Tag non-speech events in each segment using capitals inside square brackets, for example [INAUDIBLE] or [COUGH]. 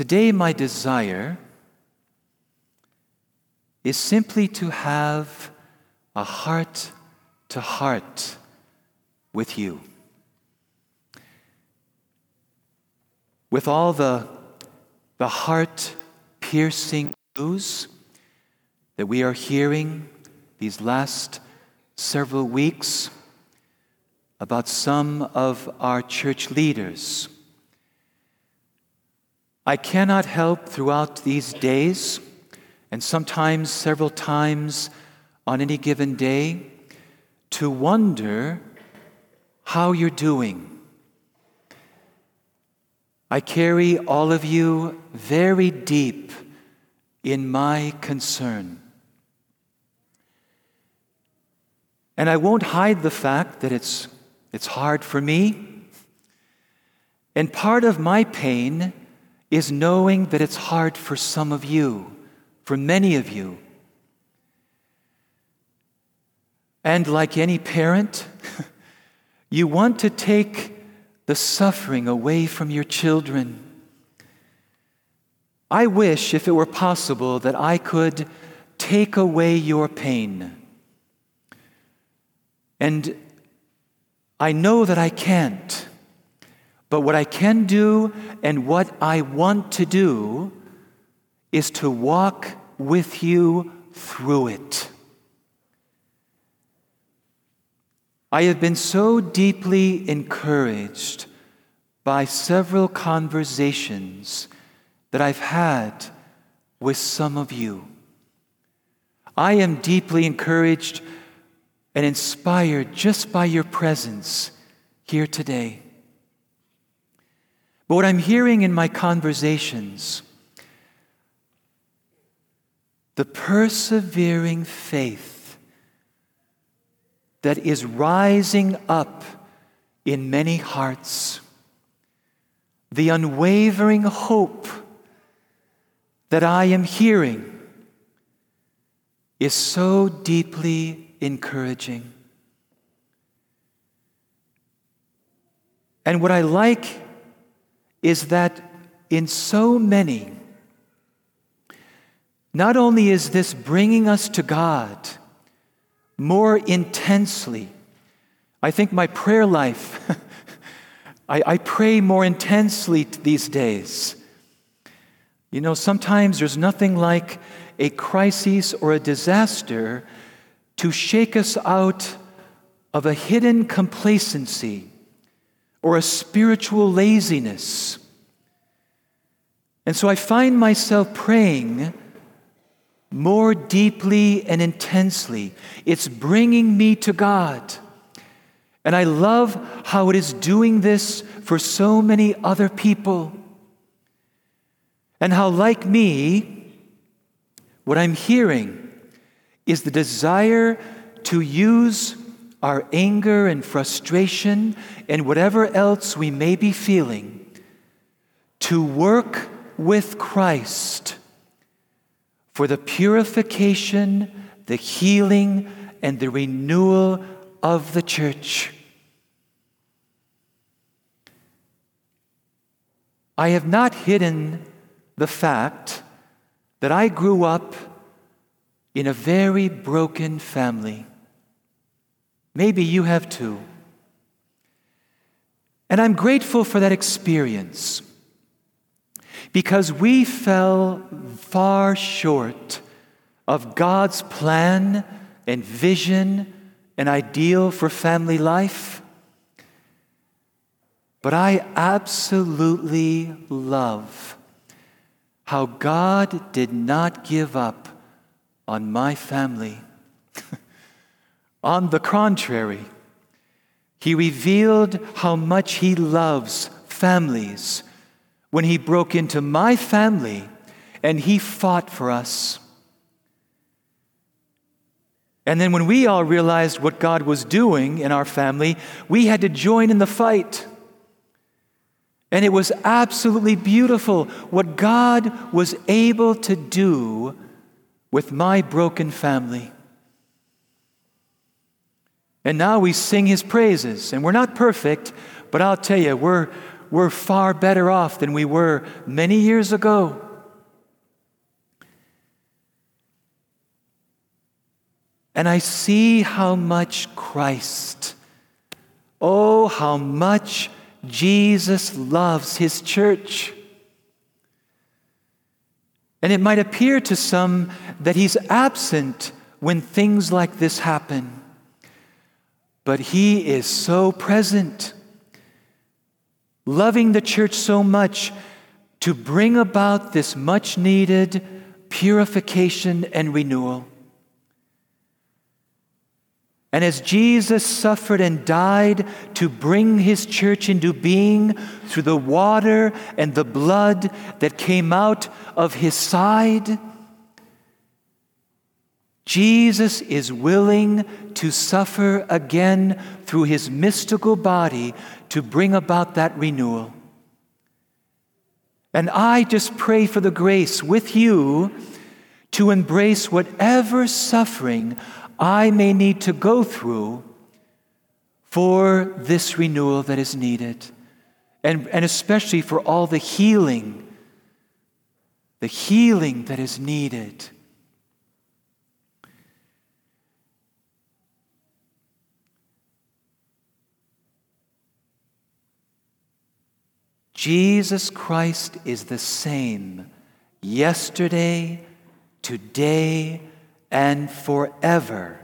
Today, my desire is simply to have a heart to heart with you. With all the, the heart piercing news that we are hearing these last several weeks about some of our church leaders. I cannot help throughout these days, and sometimes several times on any given day, to wonder how you're doing. I carry all of you very deep in my concern. And I won't hide the fact that it's, it's hard for me. And part of my pain is knowing that it's hard for some of you, for many of you. And like any parent, [LAUGHS] you want to take the suffering away from your children. I wish, if it were possible, that I could take away your pain. And I know that I can't. But what I can do and what I want to do is to walk with you through it. I have been so deeply encouraged by several conversations that I've had with some of you. I am deeply encouraged and inspired just by your presence here today. But what I'm hearing in my conversations, the persevering faith that is rising up in many hearts, the unwavering hope that I am hearing is so deeply encouraging. And what I like is that in so many, not only is this bringing us to God more intensely, I think my prayer life, [LAUGHS] I, I, pray more intensely these days. You know, sometimes there's nothing like a crisis or a disaster to shake us out of a hidden complacency or a spiritual laziness. And so I find myself praying more deeply and intensely. It's bringing me to God. And I love how it is doing this for so many other people. And how, like me, what I'm hearing is the desire to use our anger and frustration and whatever else we may be feeling to work with Christ for the purification, the healing, and the renewal of the church. I have not hidden the fact that I grew up in a very broken family. Maybe you have too. And I'm grateful for that experience because we fell far short of God's plan and vision and ideal for family life. But I absolutely love how God did not give up on my family. On the contrary, he revealed how much he loves families when he broke into my family and he fought for us. And then when we all realized what God was doing in our family, we had to join in the fight. And it was absolutely beautiful what God was able to do with my broken family. And now we sing his praises. And we're not perfect, but I'll tell you, we're, we're far better off than we were many years ago. And I see how much Christ, oh, how much Jesus loves his church. And it might appear to some that he's absent when things like this happen. But he is so present, loving the church so much to bring about this much needed purification and renewal. And as Jesus suffered and died to bring his church into being through the water and the blood that came out of his side, Jesus is willing to suffer again through his mystical body to bring about that renewal. And I just pray for the grace with you to embrace whatever suffering I may need to go through for this renewal that is needed, and, and especially for all the healing, the healing that is needed. Jesus Christ is the same yesterday, today, and forever.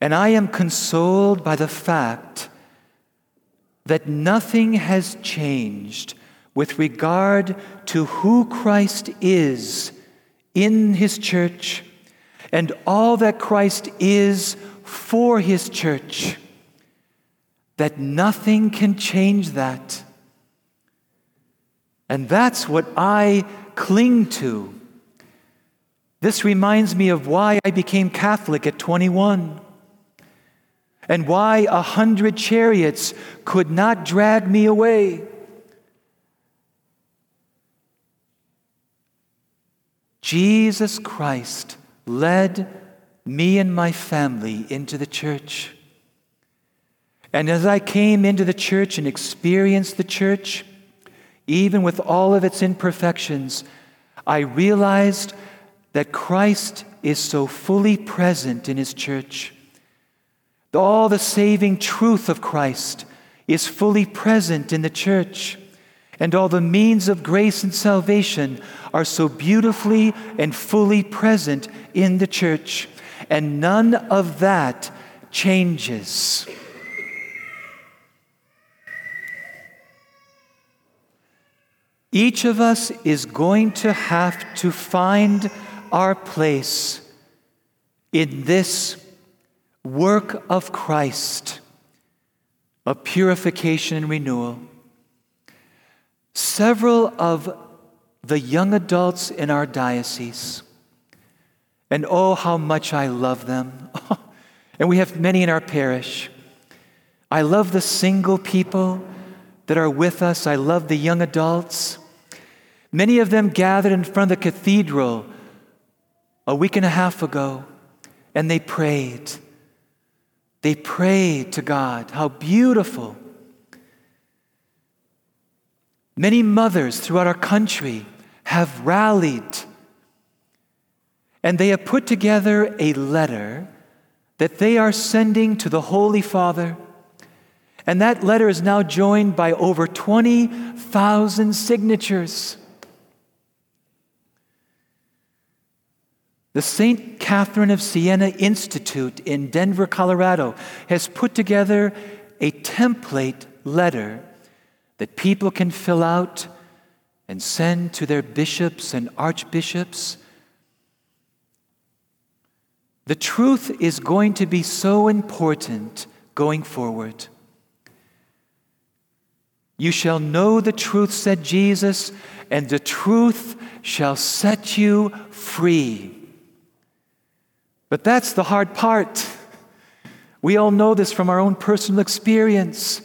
And I am consoled by the fact that nothing has changed with regard to who Christ is in his church and all that Christ is for his church, that nothing can change that. And that's what I cling to this reminds me of why I became Catholic at 21 and why a hundred chariots could not drag me away. Jesus Christ led me and my family into the church. And as I came into the church and experienced the church, even with all of its imperfections, I realized that Christ is so fully present in his church. All the saving truth of Christ is fully present in the church. And all the means of grace and salvation are so beautifully and fully present in the church. And none of that changes. Each of us is going to have to find our place in this work of Christ of purification and renewal. Several of the young adults in our diocese, and oh, how much I love them. [LAUGHS] and we have many in our parish. I love the single people that are with us, I love the young adults. Many of them gathered in front of the cathedral a week and a half ago, and they prayed. They prayed to God. How beautiful. Many mothers throughout our country have rallied and they have put together a letter that they are sending to the Holy Father. And that letter is now joined by over 20,000 signatures. The St. Catherine of Siena Institute in Denver, Colorado, has put together a template letter that people can fill out and send to their bishops and archbishops. The truth is going to be so important going forward. You shall know the truth, said Jesus, and the truth shall set you free. But that's the hard part. We all know this from our own personal experience.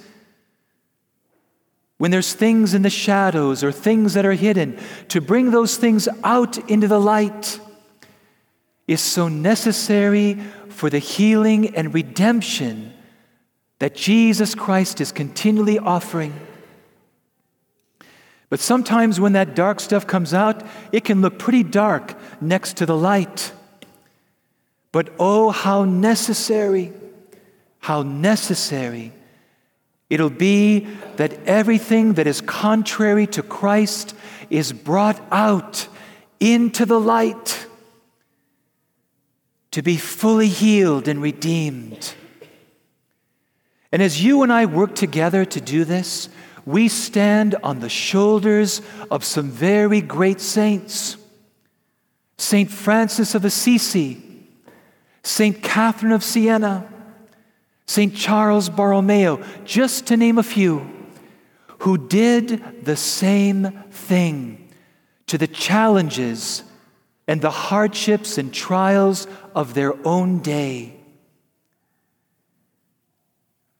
When there's things in the shadows or things that are hidden, to bring those things out into the light is so necessary for the healing and redemption that Jesus Christ is continually offering. But sometimes when that dark stuff comes out, it can look pretty dark next to the light. But oh, how necessary, how necessary it'll be that everything that is contrary to Christ is brought out into the light to be fully healed and redeemed. And as you and I work together to do this, we stand on the shoulders of some very great saints St. Francis of Assisi, St. Catherine of Siena, St. Charles Borromeo, just to name a few, who did the same thing to the challenges and the hardships and trials of their own day.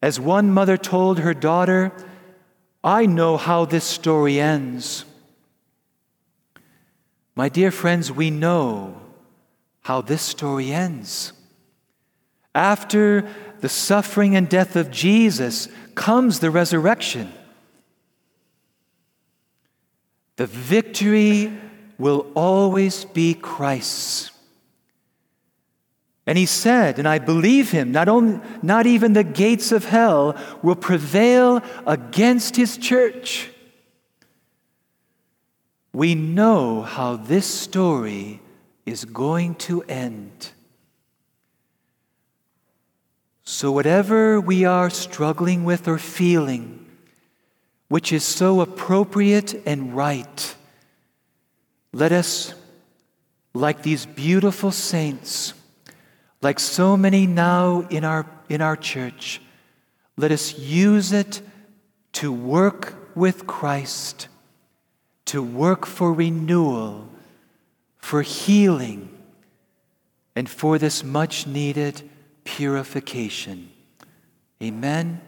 As one mother told her daughter, I know how this story ends. My dear friends, we know how this story ends. After the suffering and death of Jesus comes the resurrection. The victory will always be Christ's. And he said, and I believe him, not, only, not even the gates of hell will prevail against his church. We know how this story is going to end. So, whatever we are struggling with or feeling, which is so appropriate and right, let us, like these beautiful saints, like so many now in our, in our church, let us use it to work with Christ, to work for renewal, for healing, and for this much needed purification. Amen